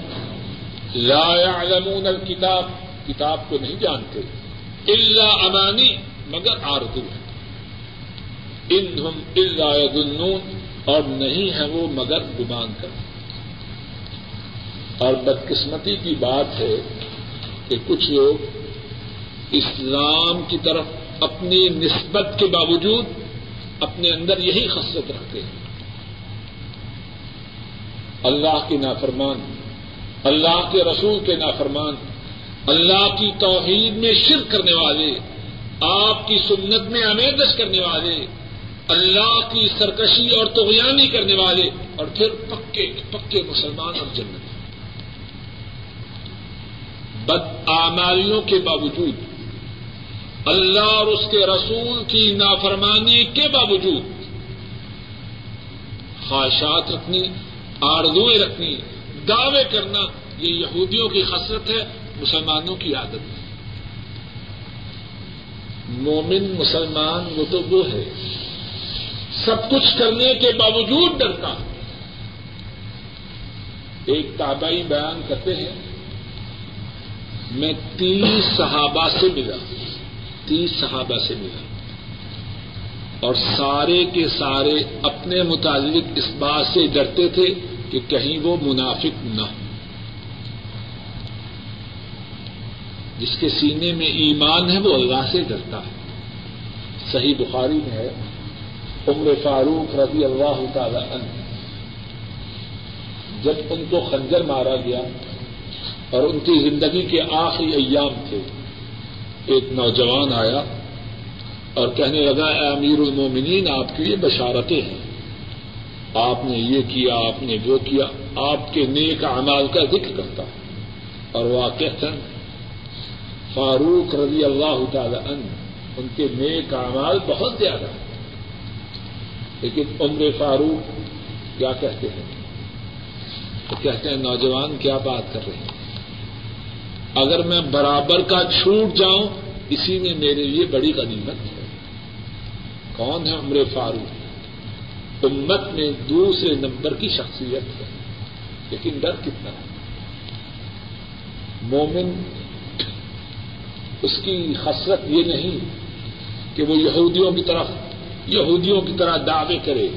لا يعلمون الکتاب کتاب کو نہیں جانتے اللہ امانی مگر آردو ہے ان ہم اللہ یظنون اور نہیں ہے وہ مگر گمان کر اور بدقسمتی کی بات ہے کہ کچھ لوگ اسلام کی طرف اپنی نسبت کے باوجود اپنے اندر یہی خصلت رکھتے ہیں۔ اللہ کے نافرمان، اللہ کے رسول کے نافرمان، اللہ کی توحید میں شرک کرنے والے، آپ کی سنت میں امیدش کرنے والے، اللہ کی سرکشی اور توغیانی کرنے والے، اور پھر پکے پکے مسلمان اور جنت۔ بد آماریوں کے باوجود، اللہ اور اس کے رسول کی نافرمانی کے باوجود، خواہشات رکھنی آردویں رکھنی، دعوے کرنا، یہ یہودیوں کی خسرت ہے، مسلمانوں کی عادت ہے۔ مومن، مسلمان، وہ تو وہ ہے۔ سب کچھ کرنے کے باوجود ڈرتا۔ ایک تابائی بیان کرتے ہیں۔ میں تیس صحابہ سے ملا، تیس صحابہ سے ملا۔ اور سارے کے سارے اپنے متعلق اس بات سے ڈرتے تھے کہ کہیں وہ منافق نہ ہو جس کے سینے میں ایمان ہے وہ اللہ سے ڈرتا ہے۔ صحیح بخاری میں ہے، عمر فاروق رضی اللہ تعالی عنہ، جب ان کو خنجر مارا گیا اور ان کی زندگی کے آخری ایام تھے۔ ایک نوجوان آیا اور کہنے لگا، اے امیر المومنین، آپ کے لیے بشارتیں ہیں۔ آپ نے یہ کیا، آپ نے وہ کیا، آپ کے نیک اعمال کا ذکر کرتا اور واقع فاروق رضی اللہ تعالی عنہ، ان کے نیک اعمال بہت زیادہ ہیں۔ لیکن عمر فاروق کیا کہتے ہیں؟ تو کہتے ہیں، نوجوان، کیا بات کر رہے ہیں؟ اگر میں برابر کا چھوٹ جاؤں، اسی میں میرے لیے بڑی غنیمت ہے۔ کون ہے عمر فاروق؟ امت میں دوسرے نمبر کی شخصیت ہے۔ لیکن ڈر کتنا ہے؟ مومن، اس کی حسرت یہ نہیں کہ وہ یہودیوں کی طرف، یہودیوں کی طرح دعوے کرے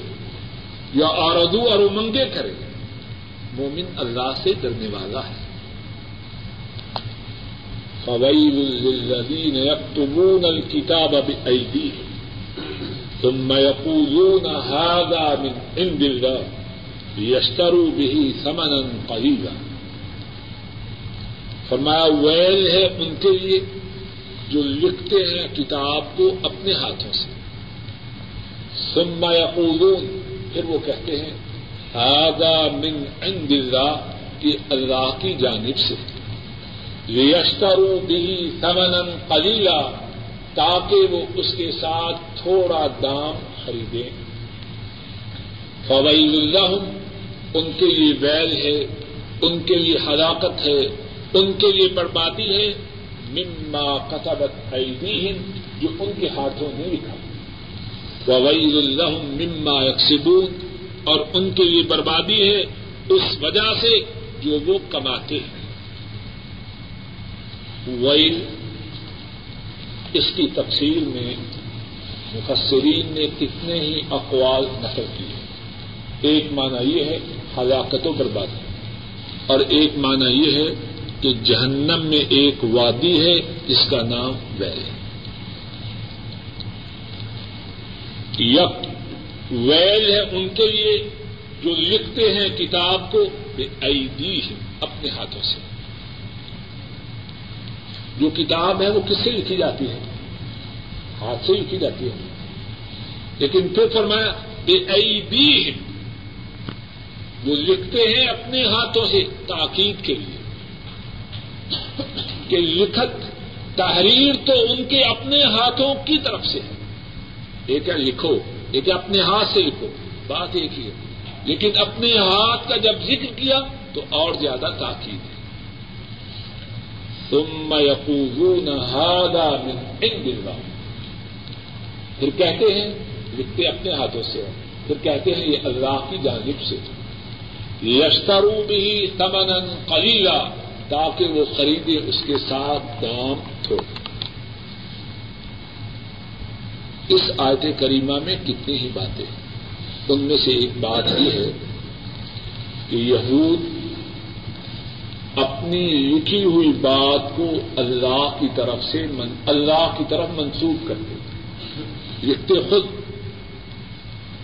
یا اوردو اور امنگے کرے۔ مومن اللہ سے ڈرنے والا ہے۔ فویل للذین یکتبون الکتاب بأیدیہم ثم يقولون هذا من عند الله. ليشتروا به ثمنا قليلا. فرمایا، ویل ہے ان کے لیے جو لکھتے ہیں کتاب کو اپنے ہاتھوں سے. ثم يقولون، پھر وہ کہتے ہیں، هذا من عند الله کہ اللہ کی جانب سے. یشترو بھی سمن قلیلا تاکہ وہ اس کے ساتھ تھوڑا دام خریدیں۔ فویل الرحم ان کے لیے ویل ہے، ان کے لیے ہلاکت ہے، ان کے لیے بربادی ہے۔ مما کتبت ایدیہم جو ان کے ہاتھوں نے لکھا۔ وویل الرحم مما یکسبون اور ان کے لیے بربادی ہے، اس وجہ سے جو وہ کماتے ہیں۔ ویل، اس کی تفصیل میں مفسرین نے کتنے ہی اقوال نقل کیے۔ ایک معنی یہ ہے ہلاکت و بربادی اور ایک معنی یہ ہے کہ جہنم میں ایک وادی ہے، جس کا نام ویل ہے۔ یک، ویل ہے ان کے لیے جو لکھتے ہیں کتاب کو بے ایدی ہے اپنے ہاتھوں سے۔ جو کتاب ہے وہ کس سے لکھی جاتی ہے؟ ہاتھ سے لکھی جاتی ہے۔ لیکن پھر فرمایا، بے ایدی ہے جو لکھتے ہیں اپنے ہاتھوں سے تاکید کے لیے۔ کہ لکھت، تحریر تو ان کے اپنے ہاتھوں کی طرف سے ہے۔ ایک ہے لکھو؟ ایک ہے اپنے ہاتھ سے لکھو؟ بات ایک ہی ہے۔ لیکن اپنے ہاتھ کا جب ذکر کیا تو اور زیادہ تاکید۔ ہے تم یقون ہادا من عند اللہ پھر کہتے ہیں، لکھتے اپنے ہاتھوں سے، پھر کہتے ہیں، یہ اللہ کی جانب سے، یشترو بھی تمن قلیلا، تاکہ وہ خریدے اس کے ساتھ دام تھوڑا اس آیت کریمہ میں کتنی ہی باتیں ان میں سے ایک بات یہ ہے کہ یہود اپنی لکھی ہوئی بات کو اللہ کی طرف سے من اللہ کی طرف منسوخ کرتے لکھتے خود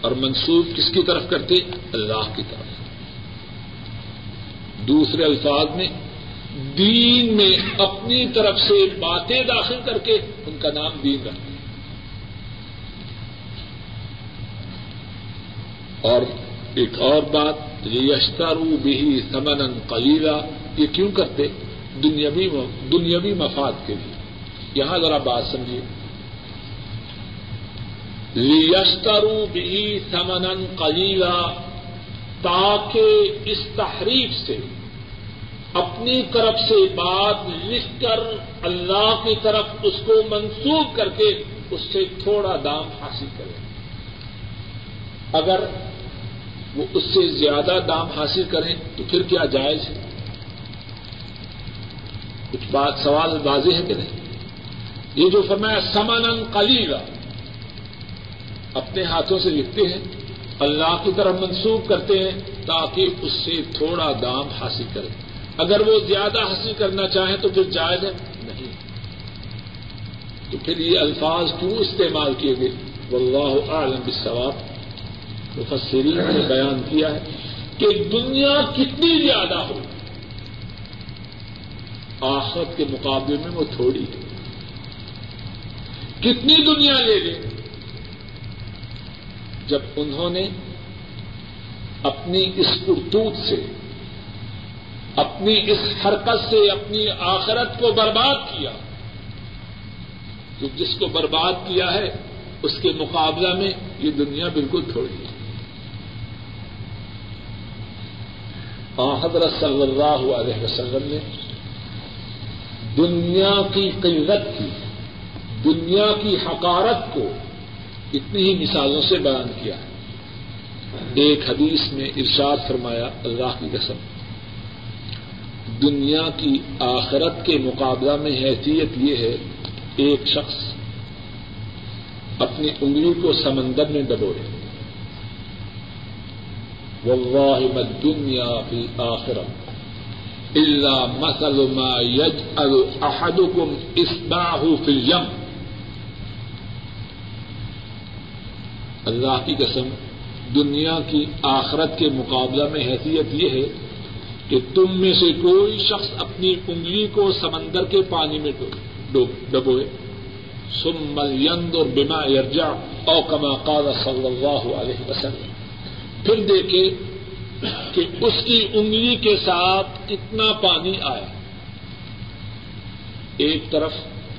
اور منسوخ کس کی طرف کرتے؟ اللہ کی طرف۔ دوسرے الفاظ میں، دین میں اپنی طرف سے باتیں داخل کر کے ان کا نام دین رکھتے اور ایک اور بات یشتارو بھی سمن قلیلا یہ کیوں کرتے؟ دنیاوی دنیاوی مفاد کے لیے۔ یہاں ذرا بات سمجھیے۔ یشترو بھی سمن قلیلا، تاکہ اس تحریف سے، اپنی طرف سے بات لکھ کر اللہ کی طرف اس کو منسوخ کر کے اس سے تھوڑا دام حاصل کرے۔ اگر وہ اس سے زیادہ دام حاصل کریں تو پھر کیا جائز ہے؟ کچھ بات سوال واضح ہے کہ نہیں؟ یہ جو فرمایا سمن کلیگا اپنے ہاتھوں سے لکھتے ہیں، اللہ کی طرف منسوخ کرتے ہیں تاکہ اس سے تھوڑا دام حاصل کریں۔ اگر وہ زیادہ حاصل کرنا چاہیں تو پھر جائز ہے، نہیں۔ تو پھر یہ الفاظ کیوں استعمال کیے گئے؟ واللہ عالم بالثواب مفسرین نے بیان کیا ہے کہ دنیا کتنی زیادہ ہو۔ آخرت کے مقابلے میں وہ تھوڑی ہے۔ کتنی دنیا لے لے جب انہوں نے اپنی اس کرتوت سے، اپنی اس حرکت سے اپنی آخرت کو برباد کیا، تو جس کو برباد کیا ہے، اس کے مقابلہ میں یہ دنیا بالکل تھوڑی ہے۔ حضرت صلی اللہ علیہ وسلم نے دنیا کی قلت کی، دنیا کی حقارت کو اتنی ہی مثالوں سے بیان کیا ہے۔ ایک حدیث میں ارشاد فرمایا، اللہ کی قسم، دنیا کی آخرت کے مقابلہ میں حیثیت یہ ہے، ایک شخص اپنی انگلی کو سمندر میں ڈبوئے۔ واللہ ما الدنیا فی آخرہ الا مثل ما يجعل احدكم اصبعه في اللہ کی قسم، دنیا کی آخرت کے مقابلہ میں حیثیت یہ ہے کہ تم میں سے کوئی شخص اپنی انگلی کو سمندر کے پانی میں ڈبوئے۔ ثم ينظر بما يرجع او كما قال صلی اللہ علیہ وسلم۔ پھر دیکھے کہ اس کی انگلی کے ساتھ کتنا پانی آیا۔ ایک طرف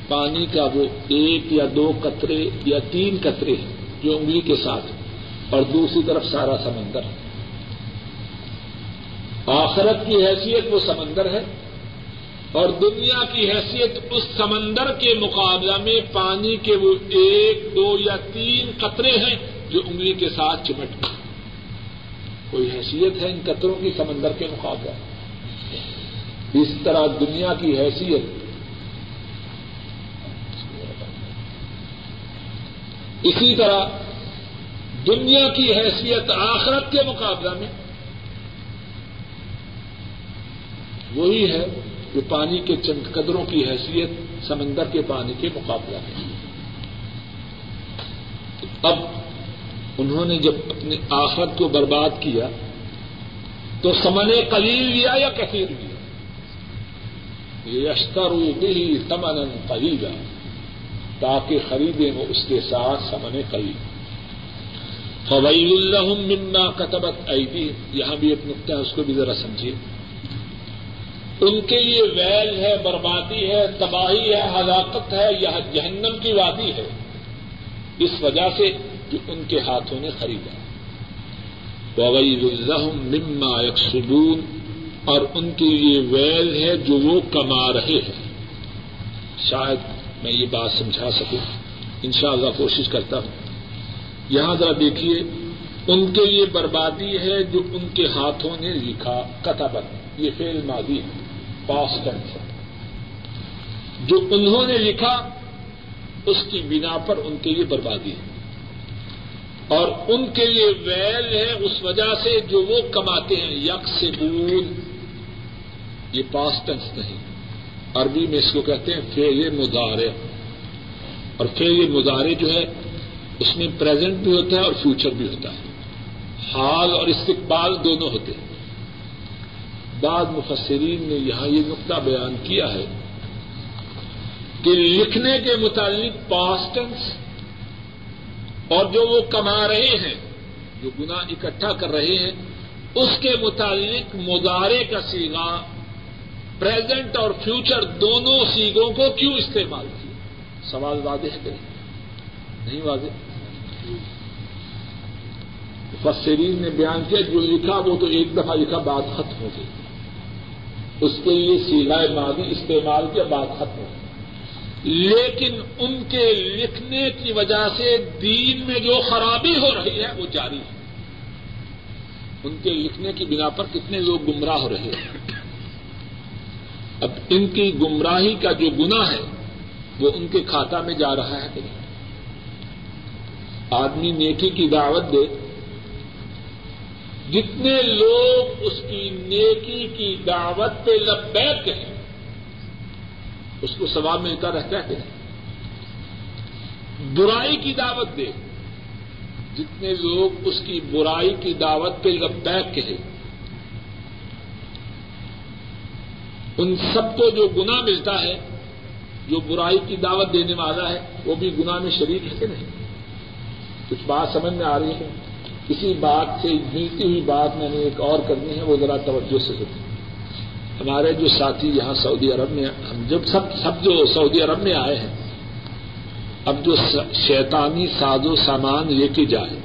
پانی کا وہ ایک یا دو قطرے یا تین قطرے ہیں جو انگلی کے ساتھ اور دوسری طرف سارا سمندر آخرت کی حیثیت وہ سمندر ہے، اور دنیا کی حیثیت اس سمندر کے مقابلہ میں پانی کے وہ ایک، دو یا تین قطرے ہیں جو انگلی کے ساتھ چمٹ گئے کوئی حیثیت ہے ان قطروں کی سمندر کے مقابلہ اس طرح دنیا کی حیثیت اسی طرح دنیا کی حیثیت آخرت کے مقابلہ میں وہی ہے جو پانی کے چند قدروں کی حیثیت سمندر کے پانی کے مقابلہ میں۔ اب انہوں نے جب اپنے آخرت کو برباد کیا تو سمن قلیل لیا یا کثیر لیا؟ یشتر بھی تمن قلیلا، تاکہ خریدیں وہ اس کے ساتھ سمن قلیل۔ فویل الحم منا کتبت ایدی یہاں بھی ایک نقطہ ہے، اس کو بھی ذرا سمجھیے۔ ان کے لیے ویل ہے، بربادی ہے، تباہی ہے، ہلاکت ہے یا جہنم کی وادی ہے۔ اس وجہ سے جو ان کے ہاتھوں نے خریدا وغیر الحم مما یکسبون اور ان کے لیے ویل ہے جو وہ کما رہے ہیں۔ شاید میں یہ بات سمجھا سکوں۔ ان شاء اللہ کوشش کرتا ہوں۔ یہاں ذرا دیکھیے، ان کے لیے بربادی ہے جو ان کے ہاتھوں نے لکھا۔ کتابت یہ فیل مادی ہے۔ پاس ٹینس ہے۔ جو انہوں نے لکھا، اس کی بنا پر ان کے لیے بربادی ہے۔ اور ان کے لیے ویل ہے اس وجہ سے جو وہ کماتے ہیں یک سے بول یہ پاس ٹینس نہیں۔ عربی میں اس کو کہتے ہیں فیل مدارے اور فیل مدارے جو ہے، اس میں پریزنٹ بھی ہوتا ہے اور فیوچر بھی ہوتا ہے۔ حال اور استقبال دونوں ہوتے ہیں۔ بعض مفسرین نے یہاں یہ نقطہ بیان کیا ہے کہ لکھنے کے متعلق پاسٹنس اور جو وہ کما رہے ہیں، جو گنا اکٹھا کر رہے ہیں، اس کے متعلق مظاہرے کا سیگا پریزنٹ اور فیوچر دونوں سیگوں کو کیوں استعمال کیا؟ سوال واضح ہے نہیں واضح۔ مفسرین نے بیان کیا، جو لکھا وہ تو ایک دفعہ لکھا، بات ختم ہو گئی۔ اس کے لیے سیلائے مادی استعمال کیا، بات ختم ہو گئی۔ لیکن ان کے لکھنے کی وجہ سے دین میں جو خرابی ہو رہی ہے، وہ جاری ہے۔ ان کے لکھنے کی بنا پر کتنے لوگ گمراہ ہو رہے ہیں۔ اب ان کی گمراہی کا جو گنا ہے، وہ ان کے کھاتا میں جا رہا ہے کہ نہیں؟ آدمی نیکی کی دعوت دے۔ جتنے لوگ اس کی نیکی کی دعوت پہ لبیک ہیں اس کو ثواب ملتا رہتا ہے برائی کی دعوت دے۔ جتنے لوگ اس کی برائی کی دعوت پہ لبیک کہے، ان سب کو جو گنا ملتا ہے، جو برائی کی دعوت دینے والا ہے، وہ بھی گنا میں شریک ہے کہ نہیں؟ کچھ بات سمجھ میں آ رہی ہے۔ اسی بات سے ملتی ہوئی بات میں نے ایک اور کرنی ہے، وہ ذرا توجہ سے ہوتی ہمارے جو ساتھی یہاں سعودی عرب میں ہم جب سب سب جو سعودی عرب میں آئے ہیں، اب جو شیطانی ساز و سامان لے کے جائے،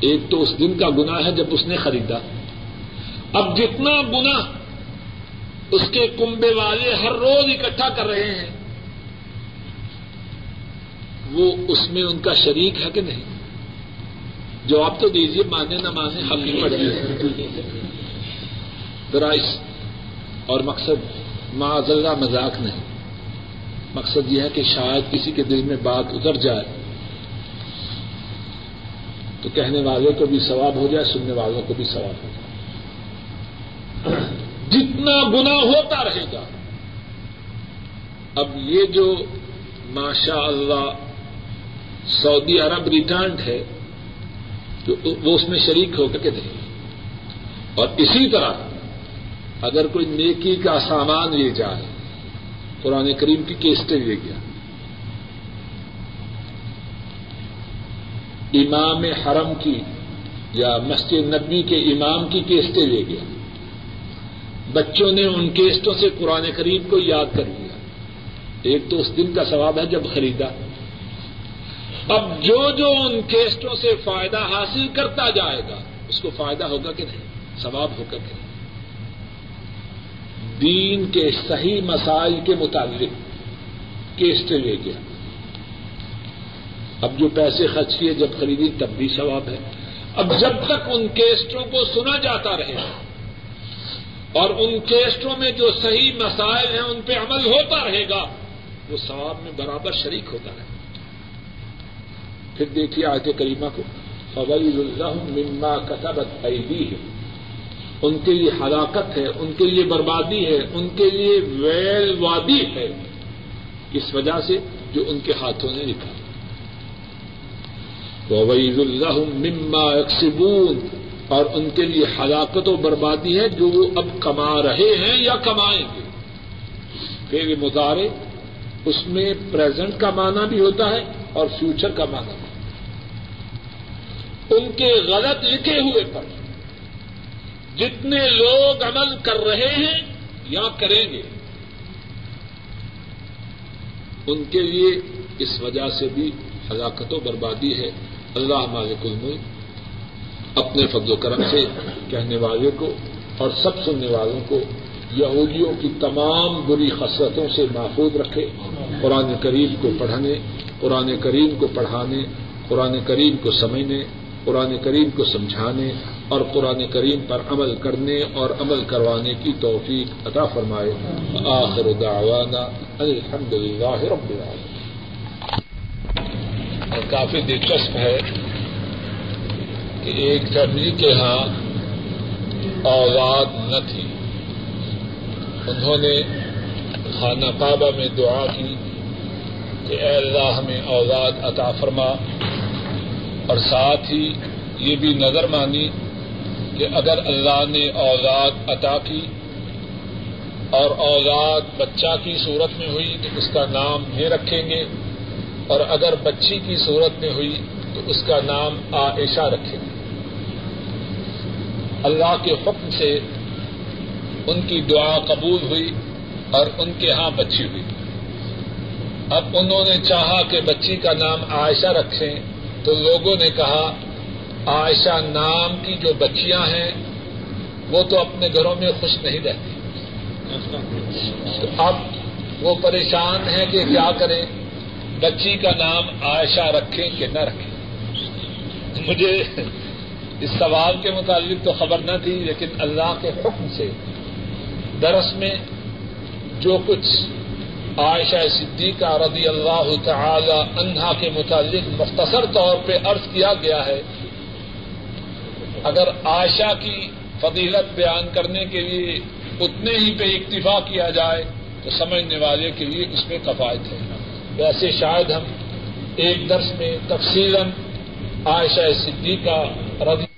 ایک تو اس دن کا گنا ہے جب اس نے خریدا۔ اب جتنا گنا اس کے کنبے والے ہر روز اکٹھا کر رہے ہیں، وہ اس میں ان کا شریک ہے کہ نہیں؟ جواب تو دیجیے مانے نہ مانے ہم نہیں پڑھیے۔ ذرا اس اور مقصد معذلہ مذاق نہیں۔ مقصد یہ ہے کہ شاید کسی کے دل میں بات اتر جائے۔ تو کہنے والے کو بھی ثواب ہو جائے، سننے والوں کو بھی ثواب ہو جائے۔ جتنا گنا ہوتا رہے گا۔ اب یہ جو ماشاء اللہ سعودی عرب ریٹرنڈ ہے، تو وہ اس میں شریک ہو کر کے نہیں اور اسی طرح اگر کوئی نیکی کا سامان لے جائے، قرآن کریم کی کیسٹیں لے گیا۔ امام حرم کی یا مسجد نبی کے امام کی کیسٹیں لے گیا۔ بچوں نے ان کیسٹوں سے قرآن قریب کو یاد کر لیا۔ ایک تو اس دن کا ثواب ہے جب خریدا۔ اب جو جو ان کیسٹوں سے فائدہ حاصل کرتا جائے گا، اس کو فائدہ ہوگا کہ نہیں؟ ثواب ہوگا کہ نہیں؟ دین کے صحیح مسائل کے متعلق کیسٹ لے گیا اب جو پیسے خرچ کیے جب خریدی تب بھی ثواب ہے۔ اب جب تک ان کیسٹوں کو سنا جاتا رہے۔ اور ان کیسٹوں میں جو صحیح مسائل ہیں ان پہ عمل ہوتا رہے گا، وہ ثواب میں برابر شریک ہوتا رہے۔ پھر دیکھیے آج کریمہ کو۔ فویل اللہ مما کتبت ایدی ہے ان کے لیے ہلاکت ہے، ان کے لیے بربادی ہے، ان کے لیے ویل وادی ہے۔ اس وجہ سے جو ان کے ہاتھوں نے لکھا۔ وویز اللہ مما اکسبون اور ان کے لیے ہلاکت و بربادی ہے جو وہ اب کما رہے ہیں یا کمائیں گے۔ پھر مظاہرے اس میں پریزنٹ کا معنی بھی ہوتا ہے اور فیوچر کا معنی بھی۔ ان کے غلط لکھے ہوئے پر۔ جتنے لوگ عمل کر رہے ہیں یا کریں گے، ان کے لیے اس وجہ سے بھی ہلاکت و بربادی ہے۔ اللہ مالک الملک اپنے فضل و کرم سے کہنے والے کو اور سب سننے والوں کو یہودیوں کی تمام بری خسرتوں سے محفوظ رکھے، قرآن کریم کو پڑھنے، قرآن کریم کو پڑھانے، قرآن کریم کو سمجھنے، قرآن کریم کو سمجھانے اور قرآن کریم پر عمل کرنے اور عمل کروانے کی توفیق عطا فرمائے۔ آخر دعوانا الحمد للہ رب العالمین۔ اور کافی دلچسپ ہے کہ ایک فیملی کے ہاں اولاد نہ تھی، انہوں نے خانہ کعبہ میں دعا کی کہ اے اللہ ہمیں اولاد عطا فرما۔ اور ساتھ ہی یہ بھی نظر مانی کہ اگر اللہ نے اولاد عطا کی اور اولاد بچہ کی صورت میں ہوئی تو اس کا نام یہ رکھیں گے اور اگر بچی کی صورت میں ہوئی تو اس کا نام عائشہ رکھیں گے۔ اللہ کے حکم سے ان کی دعا قبول ہوئی اور ان کے ہاں بچی ہوئی۔ اب انہوں نے چاہا کہ بچی کا نام عائشہ رکھیں تو لوگوں نے کہا عائشہ نام کی جو بچیاں ہیں، وہ تو اپنے گھروں میں خوش نہیں رہتی۔ اب وہ پریشان ہیں کہ کیا کریں۔ بچی کا نام عائشہ رکھیں کہ نہ رکھیں۔ مجھے اس سوال کے متعلق تو خبر نہ تھی، لیکن اللہ کے حکم سے درس میں جو کچھ عائشہ صدیقہ رضی اللہ تعالی عنہا کے متعلق مختصر طور پہ عرض کیا گیا ہے اگر عائشہ کی فضیلت بیان کرنے کے لیے اتنے ہی پہ اکتفا کیا جائے تو سمجھنے والے کے لیے اس میں کفایت ہے۔ ویسے شاید ہم ایک درس میں تفصیل عائشہ صدیقہ رضی